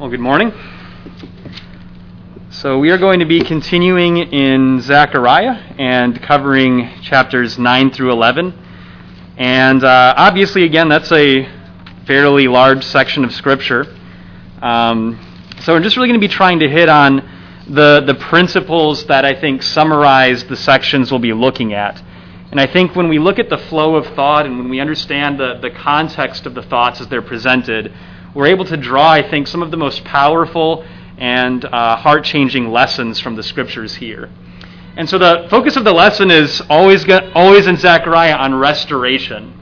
Well, good morning. So, we are going to be continuing in Zechariah and covering chapters 9 through 11. And uh, obviously, again, that's a fairly large section of Scripture. Um, so, we're just really going to be trying to hit on the, the principles that I think summarize the sections we'll be looking at. And I think when we look at the flow of thought and when we understand the, the context of the thoughts as they're presented, we're able to draw, I think, some of the most powerful and uh, heart changing lessons from the scriptures here. And so the focus of the lesson is always, always in Zechariah on restoration.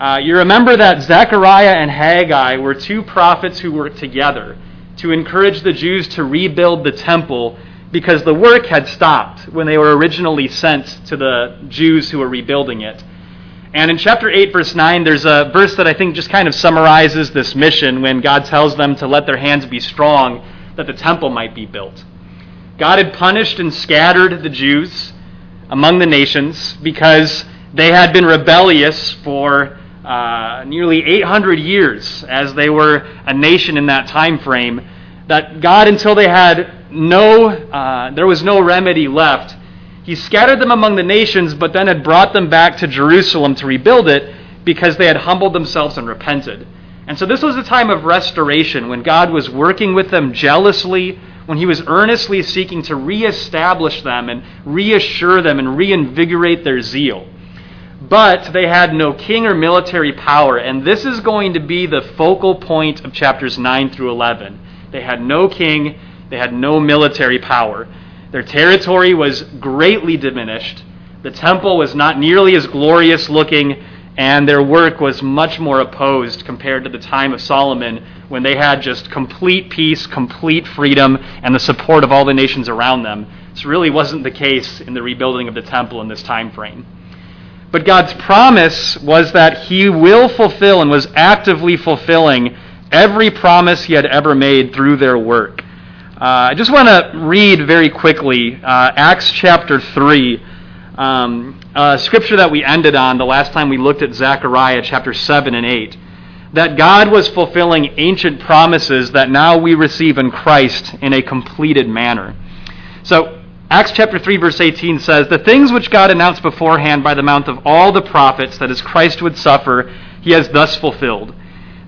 Uh, you remember that Zechariah and Haggai were two prophets who worked together to encourage the Jews to rebuild the temple because the work had stopped when they were originally sent to the Jews who were rebuilding it. And in chapter 8, verse 9, there's a verse that I think just kind of summarizes this mission when God tells them to let their hands be strong that the temple might be built. God had punished and scattered the Jews among the nations because they had been rebellious for uh, nearly 800 years as they were a nation in that time frame. That God, until they had no, uh, there was no remedy left, he scattered them among the nations, but then had brought them back to Jerusalem to rebuild it because they had humbled themselves and repented. And so this was a time of restoration when God was working with them jealously, when he was earnestly seeking to reestablish them and reassure them and reinvigorate their zeal. But they had no king or military power, and this is going to be the focal point of chapters 9 through 11. They had no king, they had no military power. Their territory was greatly diminished. The temple was not nearly as glorious looking, and their work was much more opposed compared to the time of Solomon when they had just complete peace, complete freedom, and the support of all the nations around them. This really wasn't the case in the rebuilding of the temple in this time frame. But God's promise was that He will fulfill and was actively fulfilling every promise He had ever made through their work. Uh, I just want to read very quickly uh, Acts chapter 3, um, scripture that we ended on the last time we looked at Zechariah chapter 7 and 8. That God was fulfilling ancient promises that now we receive in Christ in a completed manner. So, Acts chapter 3, verse 18 says, The things which God announced beforehand by the mouth of all the prophets that as Christ would suffer, he has thus fulfilled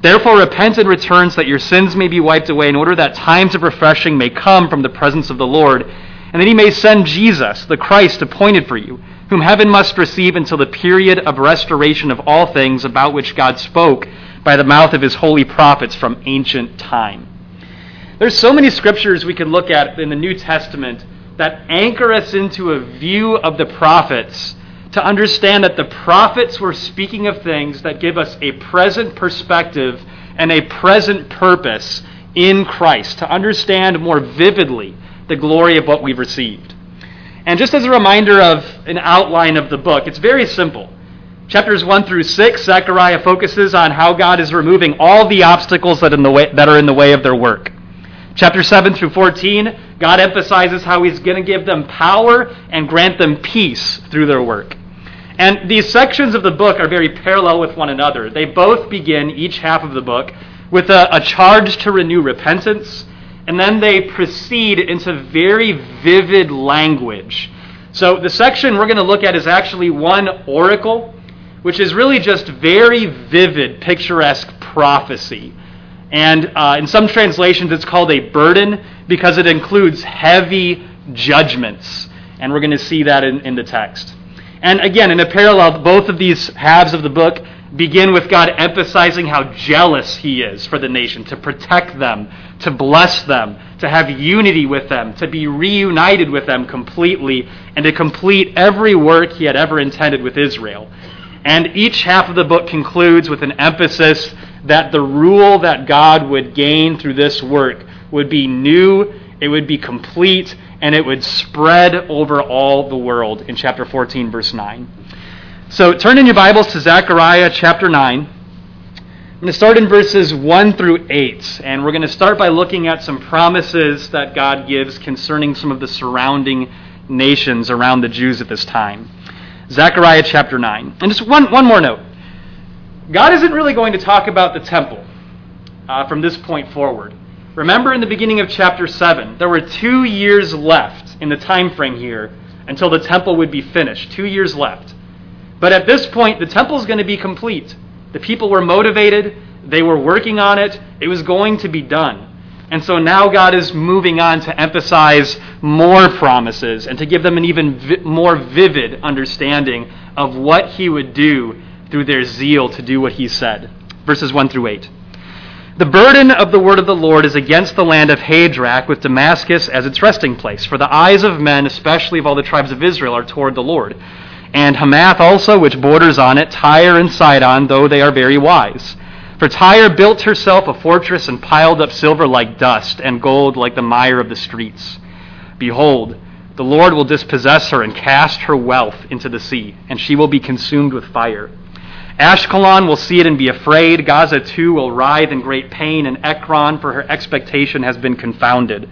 Therefore, repent and return so that your sins may be wiped away, in order that times of refreshing may come from the presence of the Lord, and that he may send Jesus, the Christ appointed for you, whom heaven must receive until the period of restoration of all things about which God spoke by the mouth of his holy prophets from ancient time. There's so many scriptures we could look at in the New Testament that anchor us into a view of the prophets to understand that the prophets were speaking of things that give us a present perspective and a present purpose in Christ, to understand more vividly the glory of what we've received. And just as a reminder of an outline of the book, it's very simple. Chapters 1 through 6, Zechariah focuses on how God is removing all the obstacles that, in the way, that are in the way of their work. Chapter 7 through 14, God emphasizes how He's going to give them power and grant them peace through their work. And these sections of the book are very parallel with one another. They both begin, each half of the book, with a, a charge to renew repentance, and then they proceed into very vivid language. So the section we're going to look at is actually one oracle, which is really just very vivid, picturesque prophecy. And uh, in some translations, it's called a burden because it includes heavy judgments. And we're going to see that in, in the text. And again, in a parallel, both of these halves of the book begin with God emphasizing how jealous He is for the nation, to protect them, to bless them, to have unity with them, to be reunited with them completely, and to complete every work He had ever intended with Israel. And each half of the book concludes with an emphasis that the rule that God would gain through this work would be new, it would be complete, and it would spread over all the world in chapter 14, verse 9. So turn in your Bibles to Zechariah chapter 9. I'm going to start in verses 1 through 8, and we're going to start by looking at some promises that God gives concerning some of the surrounding nations around the Jews at this time. Zechariah chapter 9. And just one, one more note God isn't really going to talk about the temple uh, from this point forward. Remember in the beginning of chapter 7, there were two years left in the time frame here until the temple would be finished. Two years left. But at this point, the temple is going to be complete. The people were motivated, they were working on it, it was going to be done. And so now God is moving on to emphasize more promises and to give them an even vi- more vivid understanding of what He would do through their zeal to do what He said. Verses 1 through 8. The burden of the word of the Lord is against the land of Hadrach, with Damascus as its resting place. For the eyes of men, especially of all the tribes of Israel, are toward the Lord. And Hamath also, which borders on it, Tyre and Sidon, though they are very wise. For Tyre built herself a fortress and piled up silver like dust, and gold like the mire of the streets. Behold, the Lord will dispossess her and cast her wealth into the sea, and she will be consumed with fire. Ashkelon will see it and be afraid. Gaza too will writhe in great pain, and Ekron, for her expectation, has been confounded.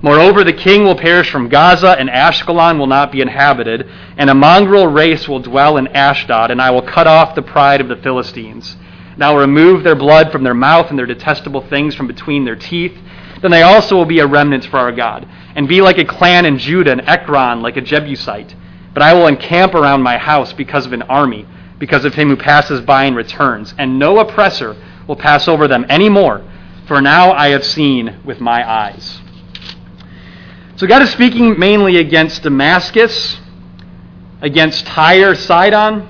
Moreover, the king will perish from Gaza, and Ashkelon will not be inhabited, and a mongrel race will dwell in Ashdod, and I will cut off the pride of the Philistines. And I will remove their blood from their mouth and their detestable things from between their teeth. Then they also will be a remnant for our God, and be like a clan in Judah, and Ekron like a Jebusite. But I will encamp around my house because of an army because of him who passes by and returns, and no oppressor will pass over them any more, for now I have seen with my eyes. So God is speaking mainly against Damascus, against Tyre, Sidon,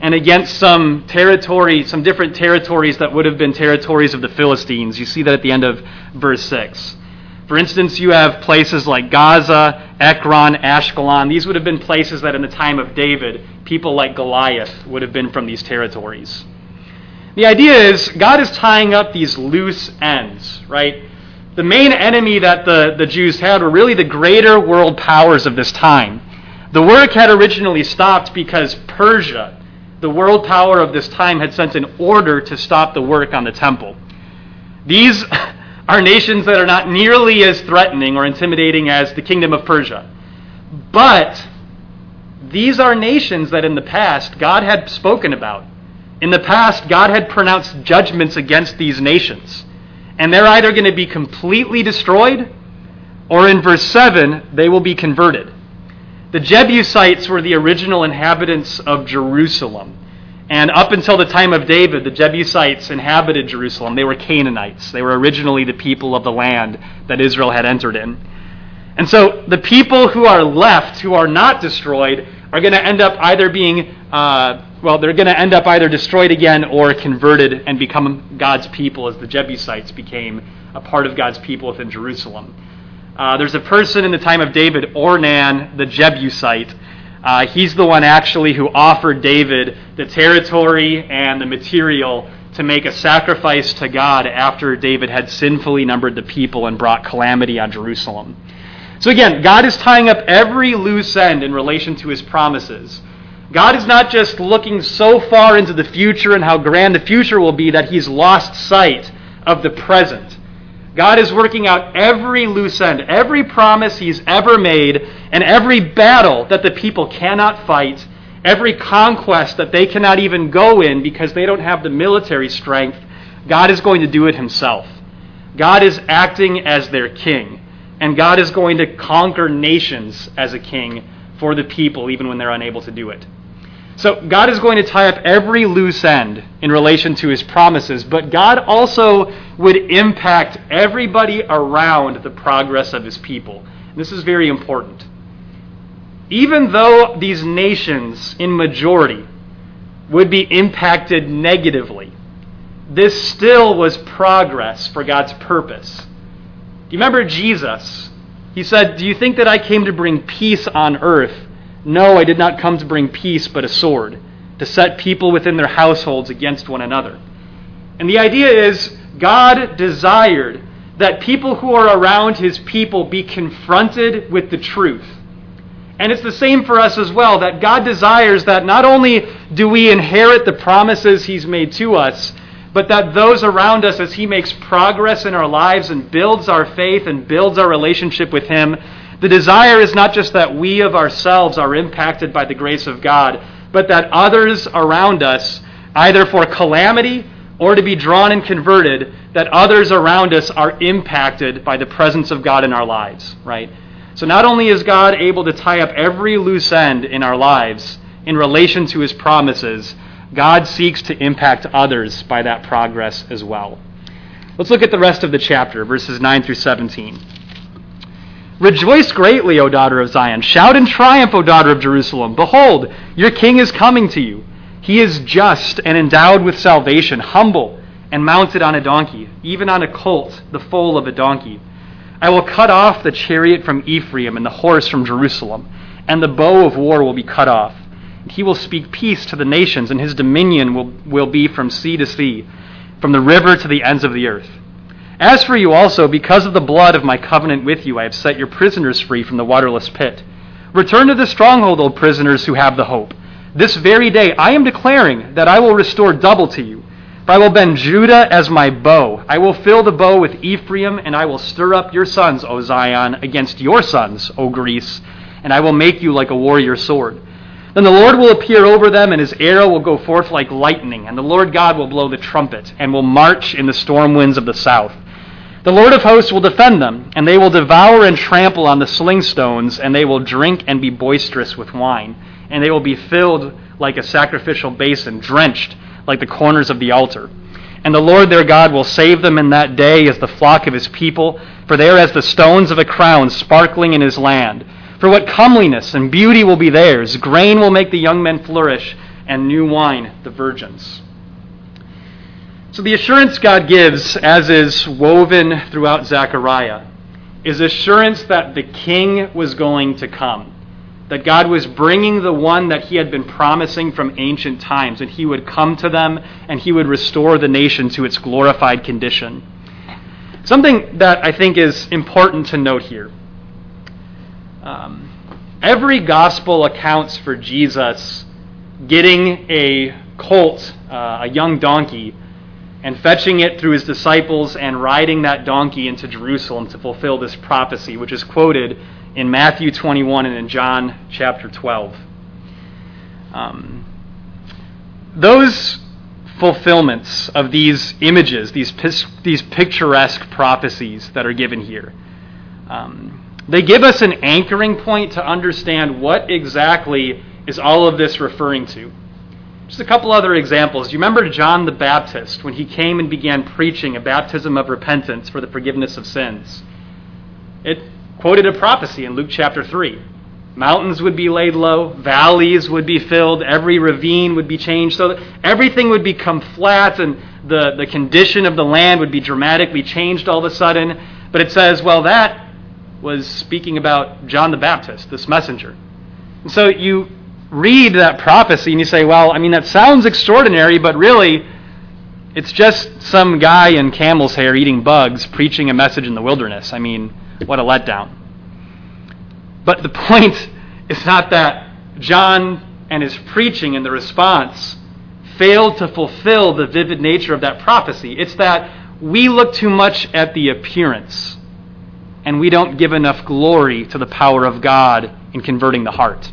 and against some territory, some different territories that would have been territories of the Philistines. You see that at the end of verse 6. For instance, you have places like Gaza, Ekron, Ashkelon. These would have been places that in the time of David, people like Goliath would have been from these territories. The idea is God is tying up these loose ends, right? The main enemy that the, the Jews had were really the greater world powers of this time. The work had originally stopped because Persia, the world power of this time, had sent an order to stop the work on the temple. These are nations that are not nearly as threatening or intimidating as the kingdom of Persia. But these are nations that in the past God had spoken about. In the past, God had pronounced judgments against these nations. And they're either going to be completely destroyed, or in verse 7, they will be converted. The Jebusites were the original inhabitants of Jerusalem. And up until the time of David, the Jebusites inhabited Jerusalem. They were Canaanites. They were originally the people of the land that Israel had entered in. And so the people who are left, who are not destroyed, are going to end up either being, uh, well, they're going to end up either destroyed again or converted and become God's people as the Jebusites became a part of God's people within Jerusalem. Uh, there's a person in the time of David, Ornan the Jebusite, uh, he's the one actually who offered David the territory and the material to make a sacrifice to God after David had sinfully numbered the people and brought calamity on Jerusalem. So again, God is tying up every loose end in relation to his promises. God is not just looking so far into the future and how grand the future will be that he's lost sight of the present. God is working out every loose end, every promise he's ever made, and every battle that the people cannot fight, every conquest that they cannot even go in because they don't have the military strength. God is going to do it himself. God is acting as their king, and God is going to conquer nations as a king for the people, even when they're unable to do it. So God is going to tie up every loose end in relation to his promises, but God also would impact everybody around the progress of his people. This is very important. Even though these nations, in majority, would be impacted negatively, this still was progress for God's purpose. Do you remember Jesus? He said, Do you think that I came to bring peace on earth? No, I did not come to bring peace, but a sword, to set people within their households against one another. And the idea is God desired that people who are around his people be confronted with the truth. And it's the same for us as well, that God desires that not only do we inherit the promises he's made to us, but that those around us, as he makes progress in our lives and builds our faith and builds our relationship with him, the desire is not just that we of ourselves are impacted by the grace of God, but that others around us, either for calamity or to be drawn and converted, that others around us are impacted by the presence of God in our lives, right? So not only is God able to tie up every loose end in our lives in relation to his promises, God seeks to impact others by that progress as well. Let's look at the rest of the chapter, verses 9 through 17. Rejoice greatly, O daughter of Zion. Shout in triumph, O daughter of Jerusalem. Behold, your king is coming to you. He is just and endowed with salvation, humble and mounted on a donkey, even on a colt, the foal of a donkey. I will cut off the chariot from Ephraim and the horse from Jerusalem, and the bow of war will be cut off. He will speak peace to the nations, and his dominion will, will be from sea to sea, from the river to the ends of the earth. As for you also, because of the blood of my covenant with you, I have set your prisoners free from the waterless pit. Return to the stronghold, O prisoners who have the hope. This very day I am declaring that I will restore double to you. For I will bend Judah as my bow. I will fill the bow with Ephraim, and I will stir up your sons, O Zion, against your sons, O Greece, and I will make you like a warrior sword. Then the Lord will appear over them, and his arrow will go forth like lightning, and the Lord God will blow the trumpet, and will march in the storm winds of the south. The Lord of hosts will defend them, and they will devour and trample on the sling stones, and they will drink and be boisterous with wine and they will be filled like a sacrificial basin, drenched like the corners of the altar. And the Lord their God will save them in that day as the flock of his people, for they are as the stones of a crown sparkling in his land. For what comeliness and beauty will be theirs! Grain will make the young men flourish, and new wine the virgins. So the assurance God gives, as is woven throughout Zechariah, is assurance that the king was going to come that God was bringing the one that he had been promising from ancient times, and he would come to them and he would restore the nation to its glorified condition. Something that I think is important to note here. Um, every gospel accounts for Jesus getting a colt, uh, a young donkey, and fetching it through his disciples and riding that donkey into Jerusalem to fulfill this prophecy, which is quoted in Matthew 21 and in John chapter 12. Um, those fulfillments of these images, these, these picturesque prophecies that are given here, um, they give us an anchoring point to understand what exactly is all of this referring to. Just a couple other examples. You remember John the Baptist when he came and began preaching a baptism of repentance for the forgiveness of sins? It quoted a prophecy in Luke chapter 3. Mountains would be laid low, valleys would be filled, every ravine would be changed, so that everything would become flat and the, the condition of the land would be dramatically changed all of a sudden. But it says, well, that was speaking about John the Baptist, this messenger. And so you read that prophecy and you say, well, I mean, that sounds extraordinary, but really, it's just some guy in camel's hair eating bugs preaching a message in the wilderness. I mean, what a letdown. But the point is not that John and his preaching and the response failed to fulfill the vivid nature of that prophecy. It's that we look too much at the appearance and we don't give enough glory to the power of God in converting the heart.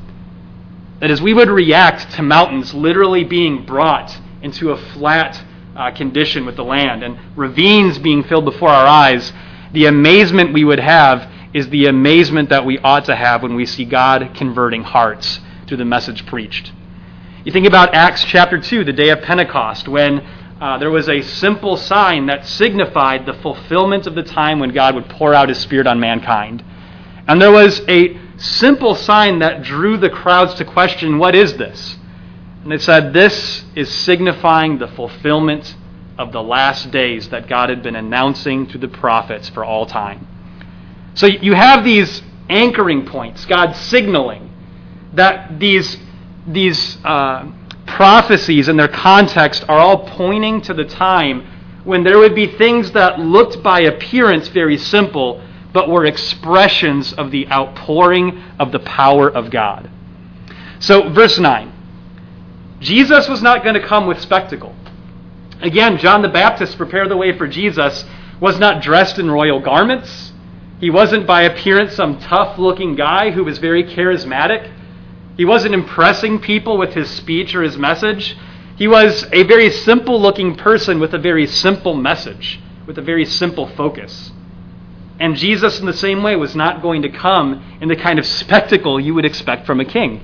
That is, we would react to mountains literally being brought into a flat uh, condition with the land and ravines being filled before our eyes the amazement we would have is the amazement that we ought to have when we see God converting hearts through the message preached. You think about Acts chapter 2, the day of Pentecost, when uh, there was a simple sign that signified the fulfillment of the time when God would pour out his Spirit on mankind. And there was a simple sign that drew the crowds to question what is this? And it said, This is signifying the fulfillment of the last days that God had been announcing through the prophets for all time. So you have these anchoring points, God signaling that these, these uh, prophecies and their context are all pointing to the time when there would be things that looked by appearance very simple, but were expressions of the outpouring of the power of God. So, verse 9 Jesus was not going to come with spectacle. Again, John the Baptist prepared the way for Jesus, was not dressed in royal garments. He wasn't by appearance some tough looking guy who was very charismatic. He wasn't impressing people with his speech or his message. He was a very simple looking person with a very simple message, with a very simple focus. And Jesus, in the same way, was not going to come in the kind of spectacle you would expect from a king.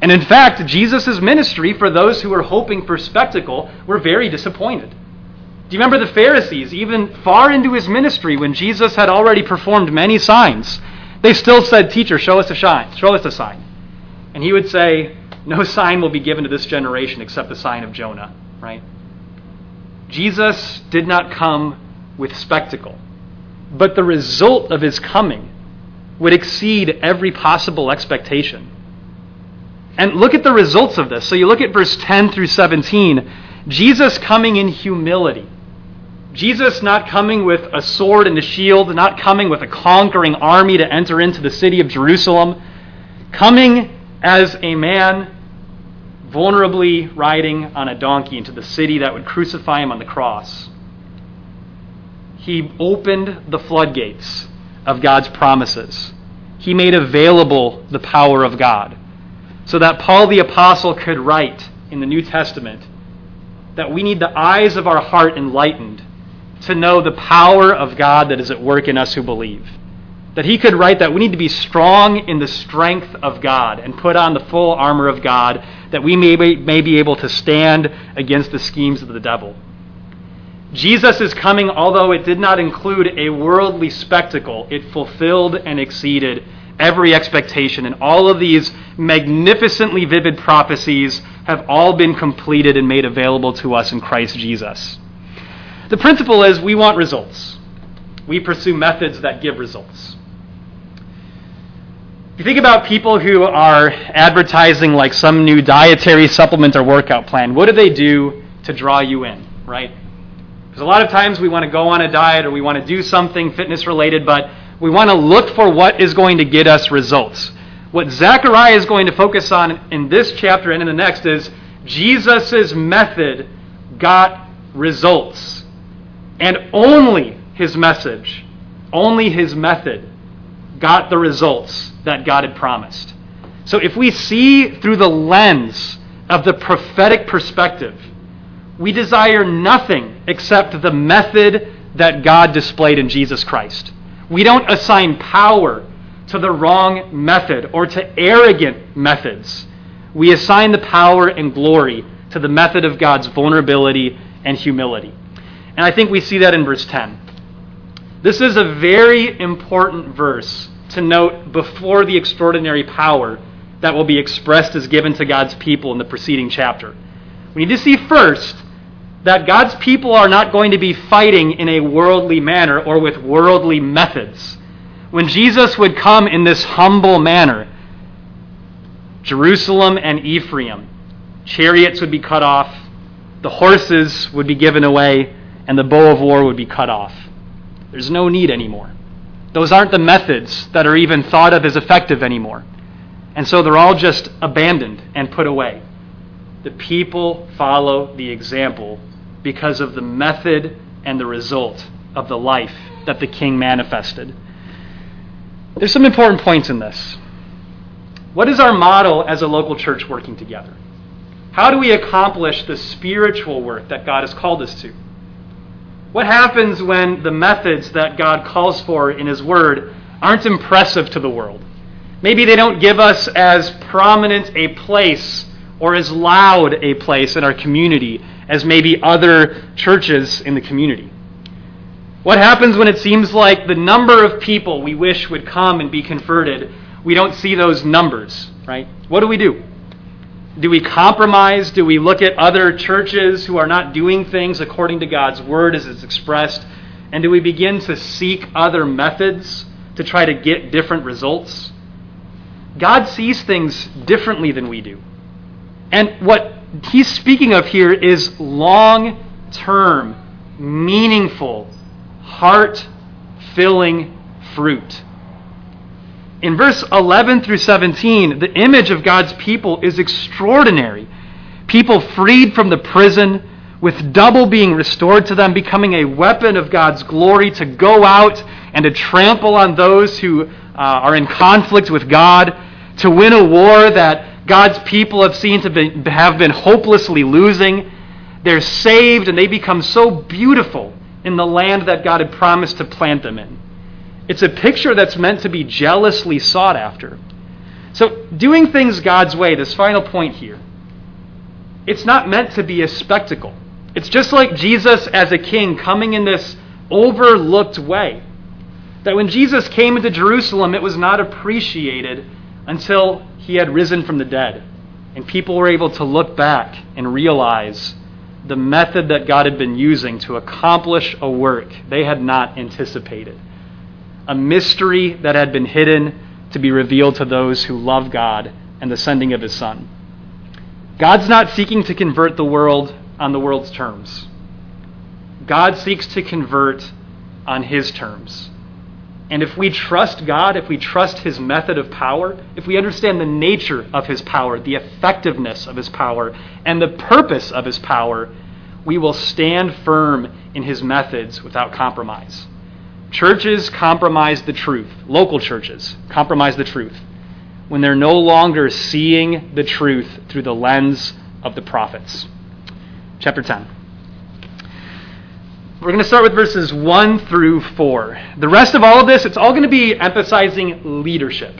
And in fact, Jesus' ministry, for those who were hoping for spectacle, were very disappointed. Do you remember the Pharisees, even far into his ministry, when Jesus had already performed many signs, they still said, Teacher, show us a sign, show us a sign. And he would say, No sign will be given to this generation except the sign of Jonah, right? Jesus did not come with spectacle, but the result of his coming would exceed every possible expectation. And look at the results of this. So you look at verse 10 through 17. Jesus coming in humility. Jesus not coming with a sword and a shield, not coming with a conquering army to enter into the city of Jerusalem, coming as a man vulnerably riding on a donkey into the city that would crucify him on the cross. He opened the floodgates of God's promises. He made available the power of God so that Paul the Apostle could write in the New Testament that we need the eyes of our heart enlightened to know the power of God that is at work in us who believe. That he could write that we need to be strong in the strength of God and put on the full armor of God that we may be, able to stand against the schemes of the devil. Jesus is coming, although it did not include a worldly spectacle, it fulfilled and exceeded every expectation. And all of these magnificently vivid prophecies have all been completed and made available to us in Christ Jesus. The principle is we want results. We pursue methods that give results. If you think about people who are advertising like some new dietary supplement or workout plan, what do they do to draw you in, right? Because a lot of times we want to go on a diet or we want to do something fitness related, but we want to look for what is going to get us results. What Zechariah is going to focus on in this chapter and in the next is Jesus' method got results. And only his message, only his method got the results that God had promised. So if we see through the lens of the prophetic perspective, we desire nothing except the method that God displayed in Jesus Christ. We don't assign power to the wrong method or to arrogant methods. We assign the power and glory to the method of God's vulnerability and humility. And I think we see that in verse 10. This is a very important verse to note before the extraordinary power that will be expressed as given to God's people in the preceding chapter. We need to see first that God's people are not going to be fighting in a worldly manner or with worldly methods. When Jesus would come in this humble manner, Jerusalem and Ephraim, chariots would be cut off, the horses would be given away, and the bow of war would be cut off. There's no need anymore. Those aren't the methods that are even thought of as effective anymore. And so they're all just abandoned and put away. The people follow the example because of the method and the result of the life that the king manifested. There's some important points in this. What is our model as a local church working together? How do we accomplish the spiritual work that God has called us to? What happens when the methods that God calls for in His Word aren't impressive to the world? Maybe they don't give us as prominent a place or as loud a place in our community as maybe other churches in the community. What happens when it seems like the number of people we wish would come and be converted, we don't see those numbers, right? What do we do? Do we compromise? Do we look at other churches who are not doing things according to God's word as it's expressed? And do we begin to seek other methods to try to get different results? God sees things differently than we do. And what he's speaking of here is long term, meaningful, heart filling fruit. In verse 11 through 17, the image of God's people is extraordinary. People freed from the prison, with double being restored to them, becoming a weapon of God's glory to go out and to trample on those who uh, are in conflict with God, to win a war that God's people have seen to be, have been hopelessly losing. They're saved and they become so beautiful in the land that God had promised to plant them in. It's a picture that's meant to be jealously sought after. So, doing things God's way, this final point here, it's not meant to be a spectacle. It's just like Jesus as a king coming in this overlooked way. That when Jesus came into Jerusalem, it was not appreciated until he had risen from the dead. And people were able to look back and realize the method that God had been using to accomplish a work they had not anticipated. A mystery that had been hidden to be revealed to those who love God and the sending of his Son. God's not seeking to convert the world on the world's terms. God seeks to convert on his terms. And if we trust God, if we trust his method of power, if we understand the nature of his power, the effectiveness of his power, and the purpose of his power, we will stand firm in his methods without compromise. Churches compromise the truth, local churches compromise the truth, when they're no longer seeing the truth through the lens of the prophets. Chapter 10. We're going to start with verses 1 through 4. The rest of all of this, it's all going to be emphasizing leadership.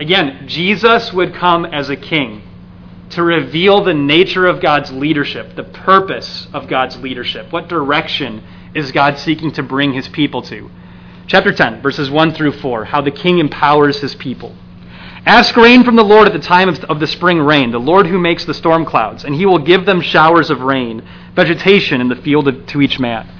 Again, Jesus would come as a king to reveal the nature of God's leadership, the purpose of God's leadership. What direction is God seeking to bring his people to? Chapter 10, verses 1 through 4, how the king empowers his people. Ask rain from the Lord at the time of, of the spring rain, the Lord who makes the storm clouds, and he will give them showers of rain, vegetation in the field to each man.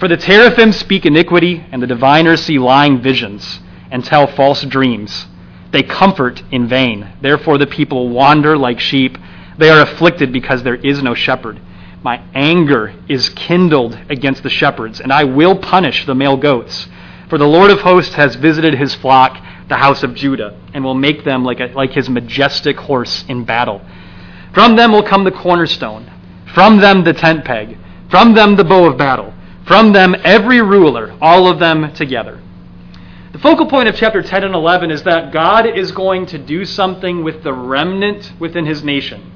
For the teraphim speak iniquity, and the diviners see lying visions, and tell false dreams. They comfort in vain. Therefore the people wander like sheep. They are afflicted because there is no shepherd. My anger is kindled against the shepherds, and I will punish the male goats. For the Lord of hosts has visited his flock, the house of Judah, and will make them like, a, like his majestic horse in battle. From them will come the cornerstone, from them the tent peg, from them the bow of battle. From them, every ruler, all of them together. The focal point of chapter 10 and 11 is that God is going to do something with the remnant within his nation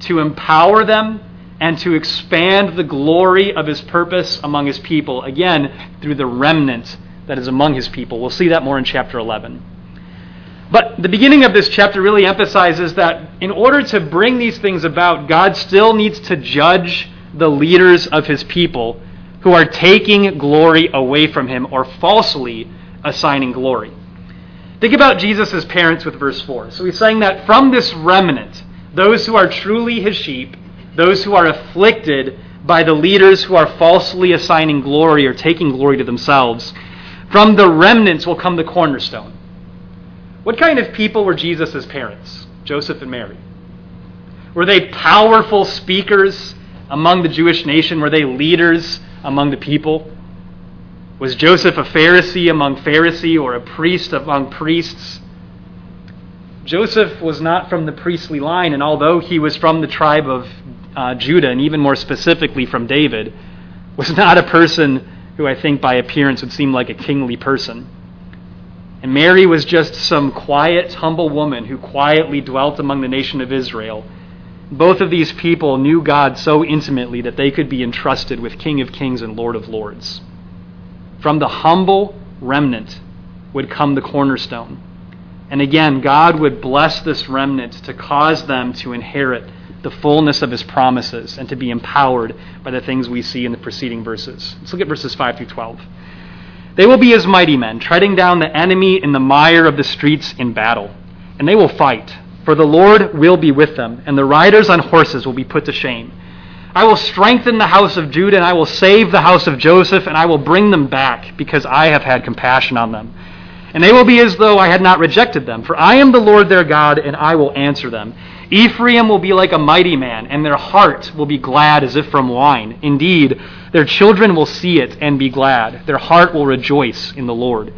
to empower them and to expand the glory of his purpose among his people, again, through the remnant that is among his people. We'll see that more in chapter 11. But the beginning of this chapter really emphasizes that in order to bring these things about, God still needs to judge the leaders of his people who are taking glory away from him or falsely assigning glory. Think about Jesus' parents with verse 4. So he's saying that from this remnant, those who are truly his sheep, those who are afflicted by the leaders who are falsely assigning glory or taking glory to themselves, from the remnants will come the cornerstone. What kind of people were Jesus' parents, Joseph and Mary? Were they powerful speakers among the Jewish nation? Were they leaders among the people? Was Joseph a Pharisee among Pharisee or a priest among priests? Joseph was not from the priestly line, and although he was from the tribe of uh, Judah, and even more specifically from David, was not a person who I think by appearance would seem like a kingly person. And Mary was just some quiet, humble woman who quietly dwelt among the nation of Israel both of these people knew God so intimately that they could be entrusted with King of Kings and Lord of Lords. From the humble remnant would come the cornerstone. And again, God would bless this remnant to cause them to inherit the fullness of his promises and to be empowered by the things we see in the preceding verses. Let's look at verses 5 through 12. They will be as mighty men, treading down the enemy in the mire of the streets in battle. And they will fight for the Lord will be with them, and the riders on horses will be put to shame. I will strengthen the house of Judah, and I will save the house of Joseph, and I will bring them back, because I have had compassion on them. And they will be as though I had not rejected them, for I am the Lord their God, and I will answer them. Ephraim will be like a mighty man, and their heart will be glad as if from wine. Indeed, their children will see it and be glad. Their heart will rejoice in the Lord.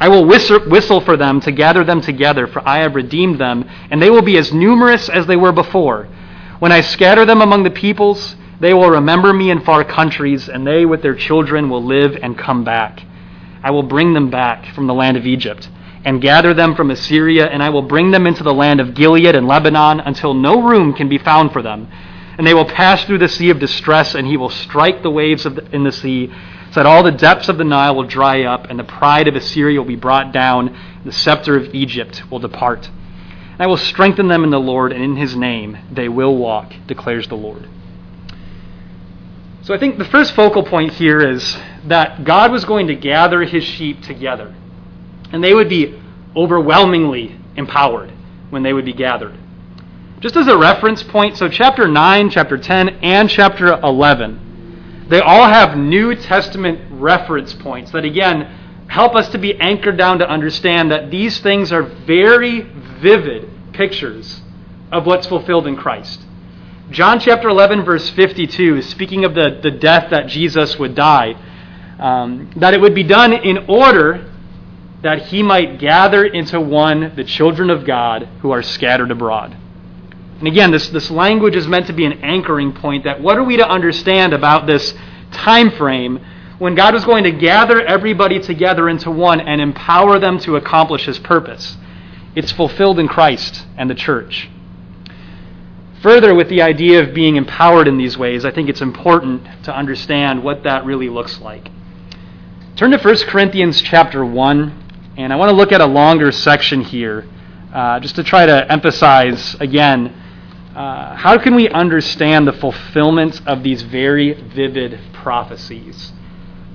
I will whistle for them to gather them together, for I have redeemed them, and they will be as numerous as they were before. When I scatter them among the peoples, they will remember me in far countries, and they with their children will live and come back. I will bring them back from the land of Egypt, and gather them from Assyria, and I will bring them into the land of Gilead and Lebanon until no room can be found for them. And they will pass through the sea of distress, and he will strike the waves the, in the sea, so that all the depths of the Nile will dry up, and the pride of Assyria will be brought down, and the scepter of Egypt will depart. And I will strengthen them in the Lord, and in his name they will walk, declares the Lord. So I think the first focal point here is that God was going to gather his sheep together. And they would be overwhelmingly empowered when they would be gathered. Just as a reference point, so chapter 9, chapter 10, and chapter 11, they all have New Testament reference points that, again, help us to be anchored down to understand that these things are very vivid pictures of what's fulfilled in Christ. John chapter 11, verse 52, is speaking of the, the death that Jesus would die, um, that it would be done in order that he might gather into one the children of God who are scattered abroad. And again, this, this language is meant to be an anchoring point that what are we to understand about this time frame when God was going to gather everybody together into one and empower them to accomplish his purpose? It's fulfilled in Christ and the church. Further, with the idea of being empowered in these ways, I think it's important to understand what that really looks like. Turn to 1 Corinthians chapter 1. And I want to look at a longer section here, uh, just to try to emphasize again uh, how can we understand the fulfillment of these very vivid prophecies?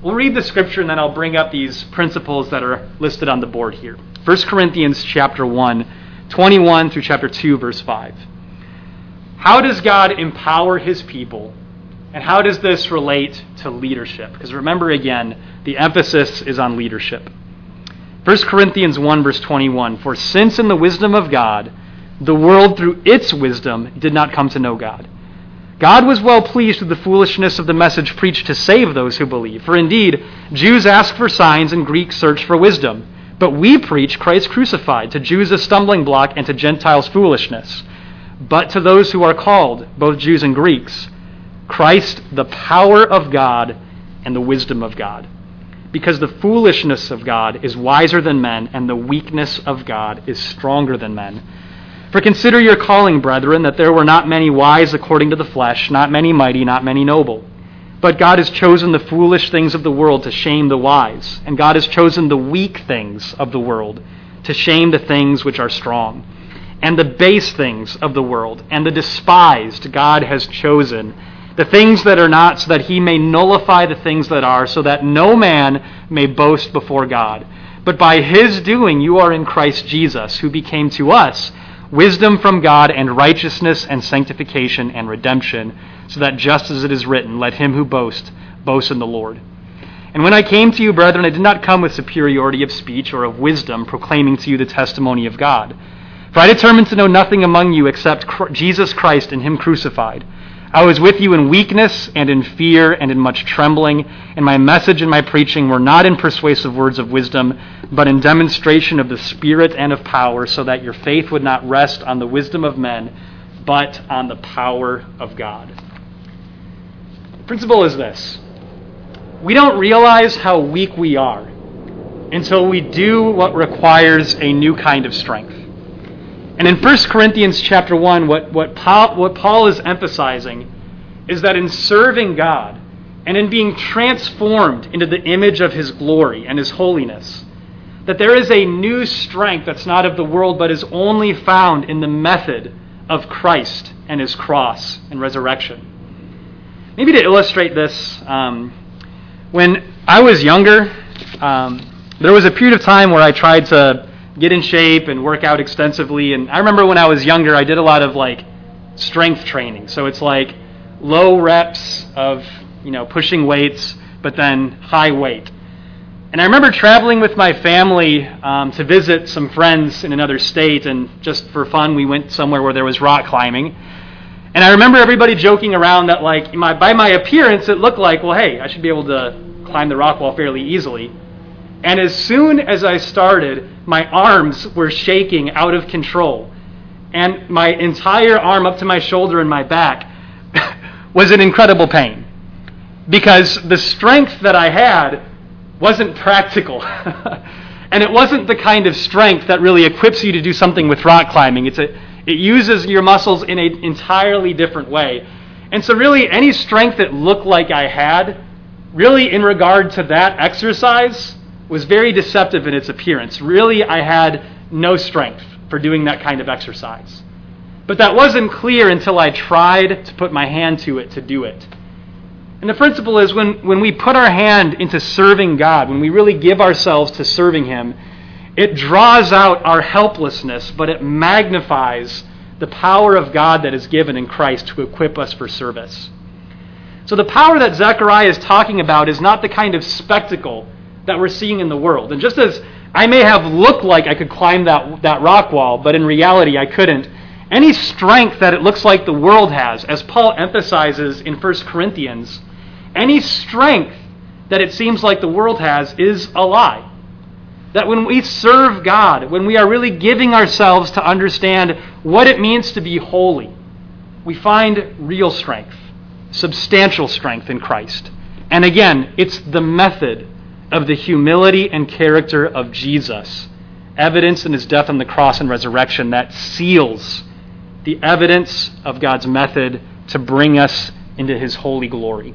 We'll read the scripture and then I'll bring up these principles that are listed on the board here. 1 Corinthians chapter 1, 21 through chapter 2, verse 5. How does God empower his people? And how does this relate to leadership? Because remember again, the emphasis is on leadership. 1 Corinthians 1, verse 21 For since in the wisdom of God, the world through its wisdom did not come to know God, God was well pleased with the foolishness of the message preached to save those who believe. For indeed, Jews ask for signs and Greeks search for wisdom. But we preach Christ crucified, to Jews a stumbling block and to Gentiles foolishness. But to those who are called, both Jews and Greeks, Christ the power of God and the wisdom of God because the foolishness of God is wiser than men, and the weakness of God is stronger than men. For consider your calling, brethren, that there were not many wise according to the flesh, not many mighty, not many noble. But God has chosen the foolish things of the world to shame the wise, and God has chosen the weak things of the world to shame the things which are strong. And the base things of the world, and the despised, God has chosen the things that are not, so that he may nullify the things that are, so that no man may boast before God. But by his doing, you are in Christ Jesus, who became to us wisdom from God and righteousness and sanctification and redemption, so that just as it is written, let him who boasts boast in the Lord. And when I came to you, brethren, I did not come with superiority of speech or of wisdom, proclaiming to you the testimony of God. For I determined to know nothing among you except Jesus Christ and him crucified. I was with you in weakness and in fear and in much trembling, and my message and my preaching were not in persuasive words of wisdom, but in demonstration of the Spirit and of power, so that your faith would not rest on the wisdom of men, but on the power of God. The principle is this we don't realize how weak we are until we do what requires a new kind of strength. And in 1 Corinthians chapter 1, what, what, Paul, what Paul is emphasizing is that in serving God and in being transformed into the image of his glory and his holiness, that there is a new strength that's not of the world but is only found in the method of Christ and his cross and resurrection. Maybe to illustrate this, um, when I was younger, um, there was a period of time where I tried to get in shape and work out extensively. And I remember when I was younger, I did a lot of like strength training. So it's like low reps of, you know, pushing weights, but then high weight. And I remember traveling with my family um, to visit some friends in another state, and just for fun, we went somewhere where there was rock climbing. And I remember everybody joking around that, like, my, by my appearance, it looked like, well, hey, I should be able to climb the rock wall fairly easily. And as soon as I started, my arms were shaking out of control. And my entire arm up to my shoulder and my back was in incredible pain. Because the strength that I had wasn't practical. And it wasn't the kind of strength that really equips you to do something with rock climbing. It's a, it uses your muscles in an entirely different way. And so, really, any strength that looked like I had, really, in regard to that exercise, was very deceptive in its appearance. Really, I had no strength for doing that kind of exercise. But that wasn't clear until I tried to put my hand to it to do it. And the principle is when, when we put our hand into serving God, when we really give ourselves to serving Him, it draws out our helplessness, but it magnifies the power of God that is given in Christ to equip us for service. So the power that Zechariah is talking about is not the kind of spectacle that we're seeing in the world. And just as I may have looked like I could climb that, that rock wall, but in reality I couldn't, any strength that it looks like the world has, as Paul emphasizes in 1 Corinthians, any strength that it seems like the world has is a lie. That when we serve God, when we are really giving ourselves to understand what it means to be holy, we find real strength, substantial strength in Christ. And again, it's the method of the humility and character of Jesus, evidence in his death on the cross and resurrection, that seals the evidence of God's method to bring us into his holy glory.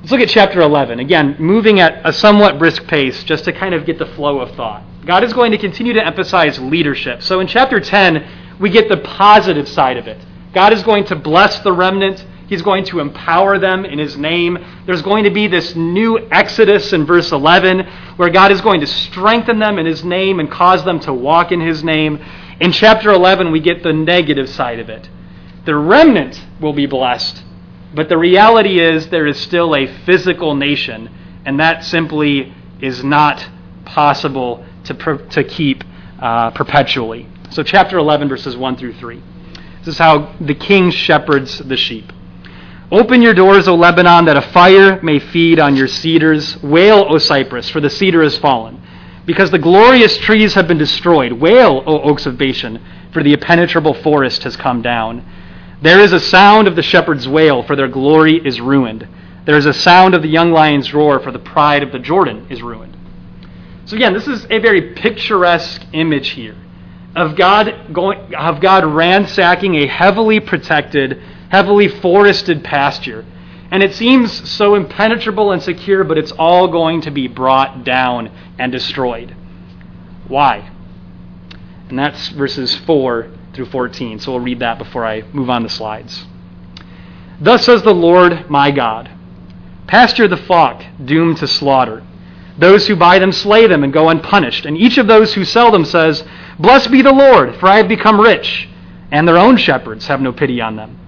Let's look at chapter 11. Again, moving at a somewhat brisk pace just to kind of get the flow of thought. God is going to continue to emphasize leadership. So in chapter 10, we get the positive side of it. God is going to bless the remnant. He's going to empower them in His name. There's going to be this new exodus in verse 11 where God is going to strengthen them in His name and cause them to walk in His name. In chapter 11, we get the negative side of it. The remnant will be blessed, but the reality is, there is still a physical nation, and that simply is not possible to, per- to keep uh, perpetually. So, chapter 11, verses 1 through 3. This is how the king shepherds the sheep. Open your doors, O Lebanon, that a fire may feed on your cedars. Wail, O Cypress, for the cedar has fallen. Because the glorious trees have been destroyed. Wail, O oaks of Bashan, for the impenetrable forest has come down. There is a sound of the shepherd's wail, for their glory is ruined. There is a sound of the young lion's roar, for the pride of the Jordan is ruined. So again, this is a very picturesque image here of God going of God ransacking a heavily protected, heavily forested pasture. And it seems so impenetrable and secure, but it's all going to be brought down and destroyed. Why? And that's verses 4 through 14. So we'll read that before I move on the slides. Thus says the Lord my God Pasture the flock doomed to slaughter. Those who buy them slay them and go unpunished. And each of those who sell them says, Blessed be the Lord, for I have become rich. And their own shepherds have no pity on them.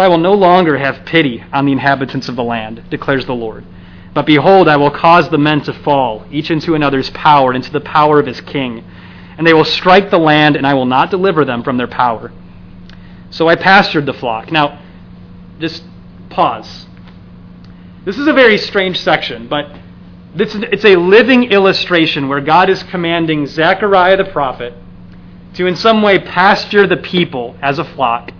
For I will no longer have pity on the inhabitants of the land, declares the Lord. But behold, I will cause the men to fall, each into another's power, into the power of his king and they will strike the land, and I will not deliver them from their power. So I pastured the flock. Now, just pause. This is a very strange section, but this, it's a living illustration where God is commanding Zechariah the prophet to, in some way, pasture the people as a flock.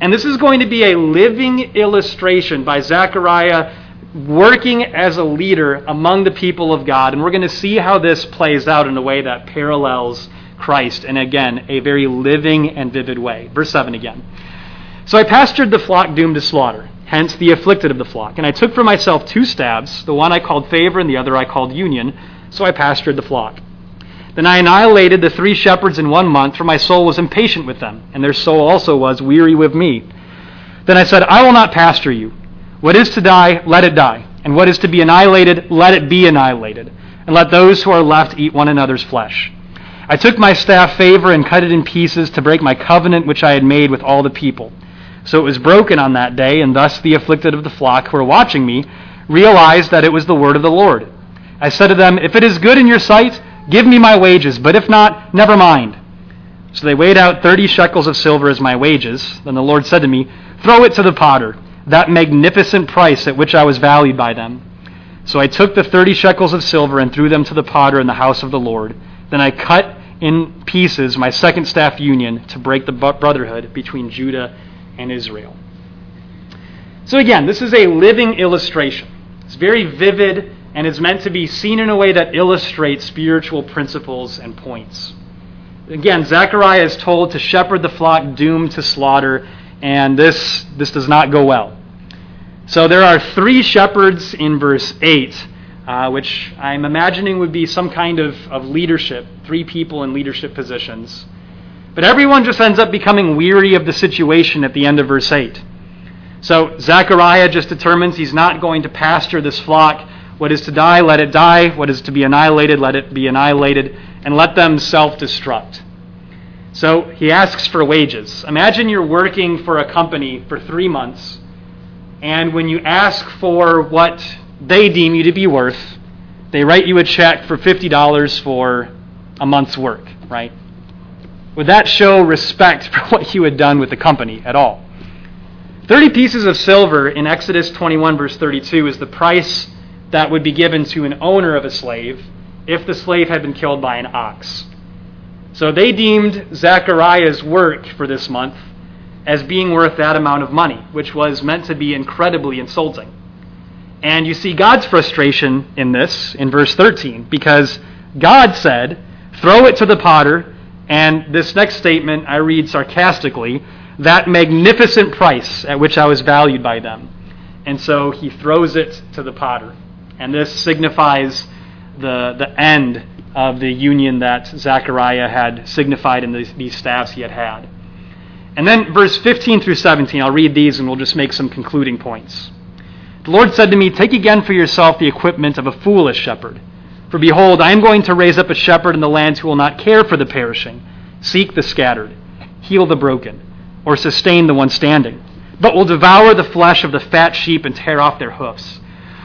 And this is going to be a living illustration by Zechariah working as a leader among the people of God. And we're going to see how this plays out in a way that parallels Christ, and again, a very living and vivid way. Verse 7 again. So I pastured the flock doomed to slaughter, hence the afflicted of the flock. And I took for myself two staffs, the one I called favor and the other I called union, so I pastured the flock. Then I annihilated the three shepherds in one month, for my soul was impatient with them, and their soul also was weary with me. Then I said, I will not pasture you. What is to die, let it die. And what is to be annihilated, let it be annihilated. And let those who are left eat one another's flesh. I took my staff favor and cut it in pieces to break my covenant which I had made with all the people. So it was broken on that day, and thus the afflicted of the flock who were watching me realized that it was the word of the Lord. I said to them, If it is good in your sight, give me my wages, but if not, never mind. So they weighed out thirty shekels of silver as my wages. Then the Lord said to me, Throw it to the potter, that magnificent price at which I was valued by them. So I took the thirty shekels of silver and threw them to the potter in the house of the Lord. Then I cut in pieces my second staff union to break the brotherhood between Judah and Israel. So, again, this is a living illustration. It's very vivid and is meant to be seen in a way that illustrates spiritual principles and points. Again, Zechariah is told to shepherd the flock doomed to slaughter, and this, this does not go well. So there are three shepherds in verse 8, uh, which I'm imagining would be some kind of, of leadership, three people in leadership positions. But everyone just ends up becoming weary of the situation at the end of verse 8. So Zechariah just determines he's not going to pasture this flock what is to die, let it die. What is to be annihilated, let it be annihilated. And let them self destruct. So he asks for wages. Imagine you're working for a company for three months, and when you ask for what they deem you to be worth, they write you a check for $50 for a month's work, right? Would that show respect for what you had done with the company at all? 30 pieces of silver in Exodus 21, verse 32, is the price that would be given to an owner of a slave if the slave had been killed by an ox. So they deemed Zechariah's work for this month as being worth that amount of money, which was meant to be incredibly insulting. And you see God's frustration in this in verse 13, because God said, Throw it to the potter, and this next statement I read sarcastically, that magnificent price at which I was valued by them. And so he throws it to the potter. And this signifies the, the end of the union that Zechariah had signified in these, these staffs he had had. And then verse 15 through 17, I'll read these and we'll just make some concluding points. The Lord said to me, Take again for yourself the equipment of a foolish shepherd. For behold, I am going to raise up a shepherd in the land who will not care for the perishing, seek the scattered, heal the broken, or sustain the one standing, but will devour the flesh of the fat sheep and tear off their hoofs.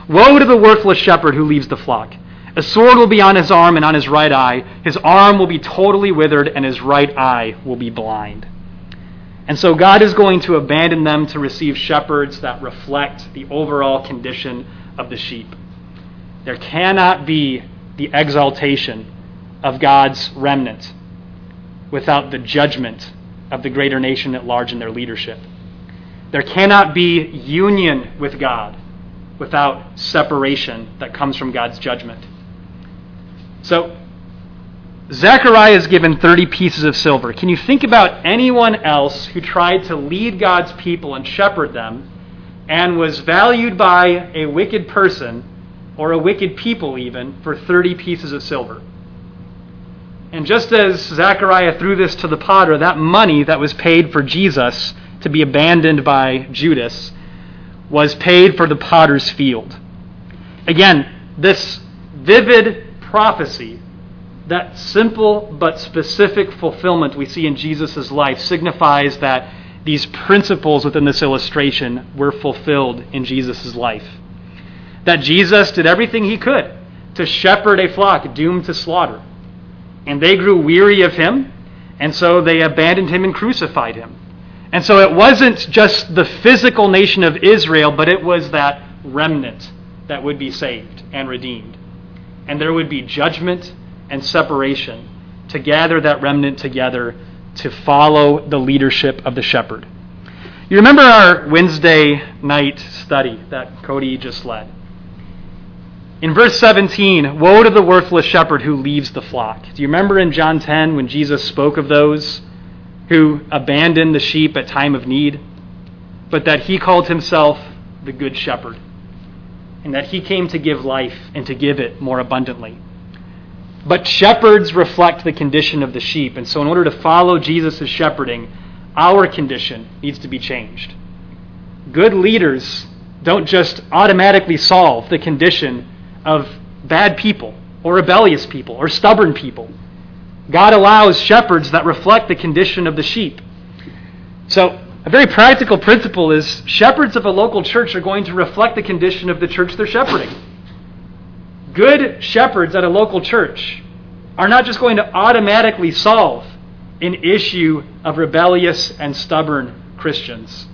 Woe to the worthless shepherd who leaves the flock. A sword will be on his arm and on his right eye. His arm will be totally withered, and his right eye will be blind. And so God is going to abandon them to receive shepherds that reflect the overall condition of the sheep. There cannot be the exaltation of God's remnant without the judgment of the greater nation at large in their leadership. There cannot be union with God without separation that comes from God's judgment. So, Zechariah is given 30 pieces of silver. Can you think about anyone else who tried to lead God's people and shepherd them and was valued by a wicked person or a wicked people even for 30 pieces of silver? And just as Zechariah threw this to the potter, that money that was paid for Jesus to be abandoned by Judas was paid for the potter's field. Again, this vivid prophecy, that simple but specific fulfillment we see in Jesus' life, signifies that these principles within this illustration were fulfilled in Jesus' life. That Jesus did everything he could to shepherd a flock doomed to slaughter. And they grew weary of him, and so they abandoned him and crucified him. And so it wasn't just the physical nation of Israel, but it was that remnant that would be saved and redeemed. And there would be judgment and separation to gather that remnant together to follow the leadership of the shepherd. You remember our Wednesday night study that Cody just led? In verse 17, woe to the worthless shepherd who leaves the flock. Do you remember in John 10 when Jesus spoke of those? Who abandoned the sheep at time of need, but that he called himself the good shepherd, and that he came to give life and to give it more abundantly. But shepherds reflect the condition of the sheep, and so in order to follow Jesus' shepherding, our condition needs to be changed. Good leaders don't just automatically solve the condition of bad people, or rebellious people, or stubborn people. God allows shepherds that reflect the condition of the sheep. So, a very practical principle is shepherds of a local church are going to reflect the condition of the church they're shepherding. Good shepherds at a local church are not just going to automatically solve an issue of rebellious and stubborn Christians.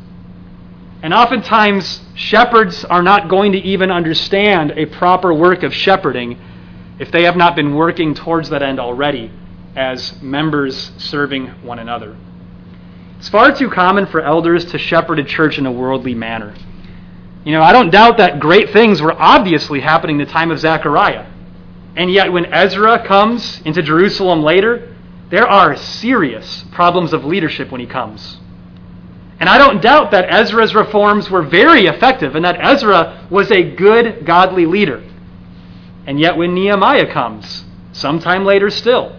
And oftentimes, shepherds are not going to even understand a proper work of shepherding if they have not been working towards that end already as members serving one another. It's far too common for elders to shepherd a church in a worldly manner. You know, I don't doubt that great things were obviously happening in the time of Zechariah. And yet, when Ezra comes into Jerusalem later, there are serious problems of leadership when he comes. And I don't doubt that Ezra's reforms were very effective and that Ezra was a good, godly leader. And yet, when Nehemiah comes, sometime later still,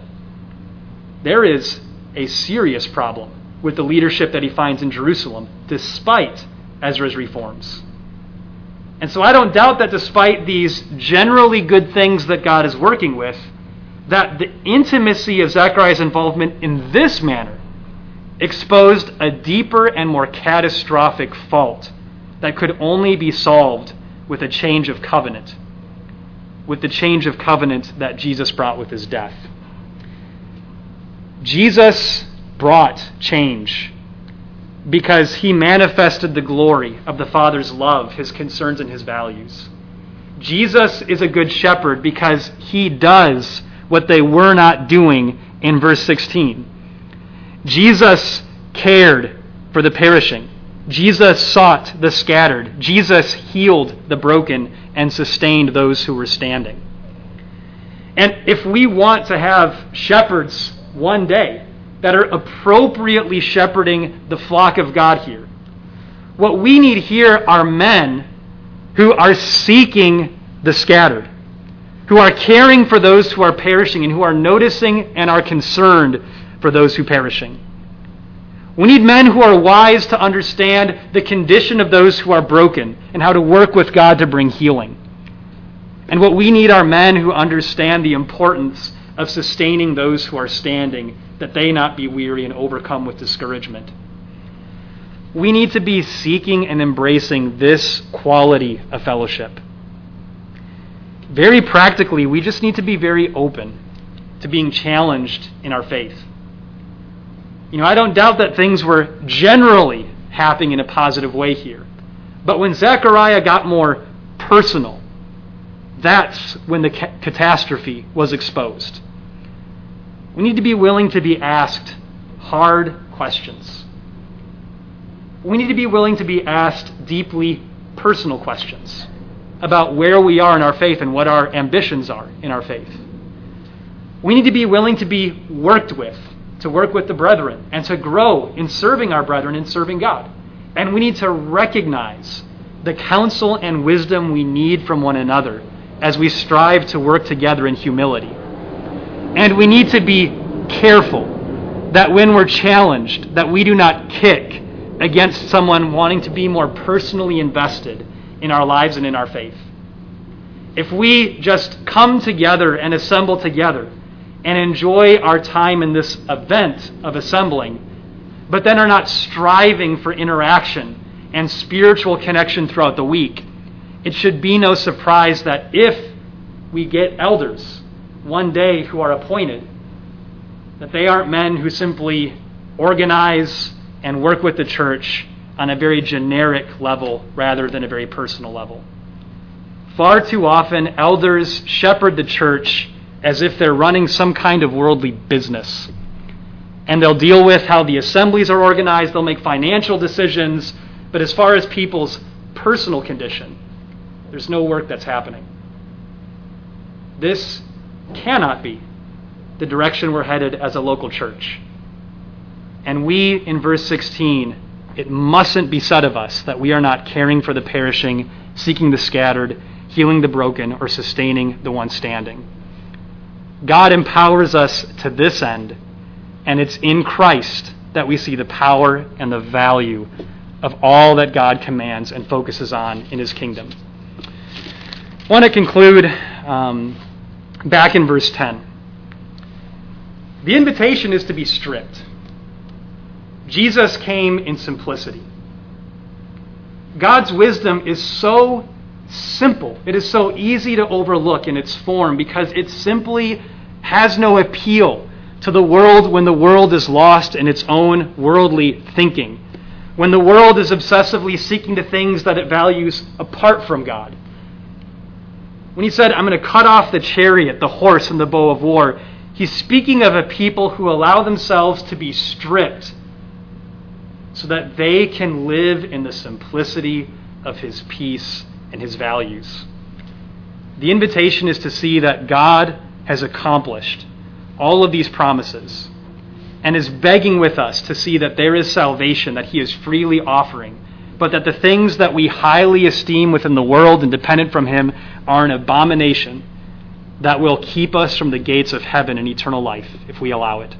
there is a serious problem with the leadership that he finds in Jerusalem, despite Ezra's reforms. And so I don't doubt that despite these generally good things that God is working with, that the intimacy of Zechariah's involvement in this manner exposed a deeper and more catastrophic fault that could only be solved with a change of covenant, with the change of covenant that Jesus brought with his death. Jesus brought change because he manifested the glory of the Father's love, his concerns, and his values. Jesus is a good shepherd because he does what they were not doing in verse 16. Jesus cared for the perishing. Jesus sought the scattered. Jesus healed the broken and sustained those who were standing. And if we want to have shepherds one day that are appropriately shepherding the flock of God here, what we need here are men who are seeking the scattered, who are caring for those who are perishing, and who are noticing and are concerned for those who are perishing. We need men who are wise to understand the condition of those who are broken and how to work with God to bring healing. And what we need are men who understand the importance of sustaining those who are standing, that they not be weary and overcome with discouragement. We need to be seeking and embracing this quality of fellowship. Very practically, we just need to be very open to being challenged in our faith. You know, I don't doubt that things were generally happening in a positive way here. But when Zechariah got more personal, that's when the ca- catastrophe was exposed. We need to be willing to be asked hard questions. We need to be willing to be asked deeply personal questions about where we are in our faith and what our ambitions are in our faith. We need to be willing to be worked with to work with the brethren and to grow in serving our brethren and serving God. And we need to recognize the counsel and wisdom we need from one another as we strive to work together in humility. And we need to be careful that when we're challenged, that we do not kick against someone wanting to be more personally invested in our lives and in our faith. If we just come together and assemble together and enjoy our time in this event of assembling, but then are not striving for interaction and spiritual connection throughout the week, it should be no surprise that if we get elders one day who are appointed, that they aren't men who simply organize and work with the church on a very generic level rather than a very personal level. Far too often, elders shepherd the church as if they're running some kind of worldly business. And they'll deal with how the assemblies are organized, they'll make financial decisions, but as far as people's personal condition, there's no work that's happening. This cannot be the direction we're headed as a local church. And we, in verse 16, it mustn't be said of us that we are not caring for the perishing, seeking the scattered, healing the broken, or sustaining the one standing. God empowers us to this end, and it's in Christ that we see the power and the value of all that God commands and focuses on in his kingdom. I want to conclude um, back in verse 10. The invitation is to be stripped. Jesus came in simplicity. God's wisdom is so simple. It is so easy to overlook in its form because it simply has no appeal to the world when the world is lost in its own worldly thinking, when the world is obsessively seeking the things that it values apart from God. When he said, I'm going to cut off the chariot, the horse, and the bow of war, he's speaking of a people who allow themselves to be stripped so that they can live in the simplicity of his peace and his values. The invitation is to see that God has accomplished all of these promises and is begging with us to see that there is salvation that he is freely offering, but that the things that we highly esteem within the world and dependent from him are an abomination that will keep us from the gates of heaven and eternal life if we allow it.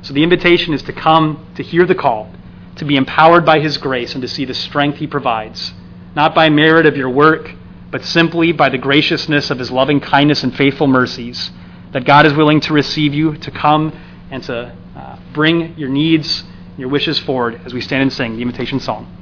So the invitation is to come, to hear the call, to be empowered by his grace, and to see the strength he provides, not by merit of your work, but simply by the graciousness of his loving kindness and faithful mercies, that God is willing to receive you, to come and to uh, bring your needs, your wishes forward as we stand and sing the invitation song.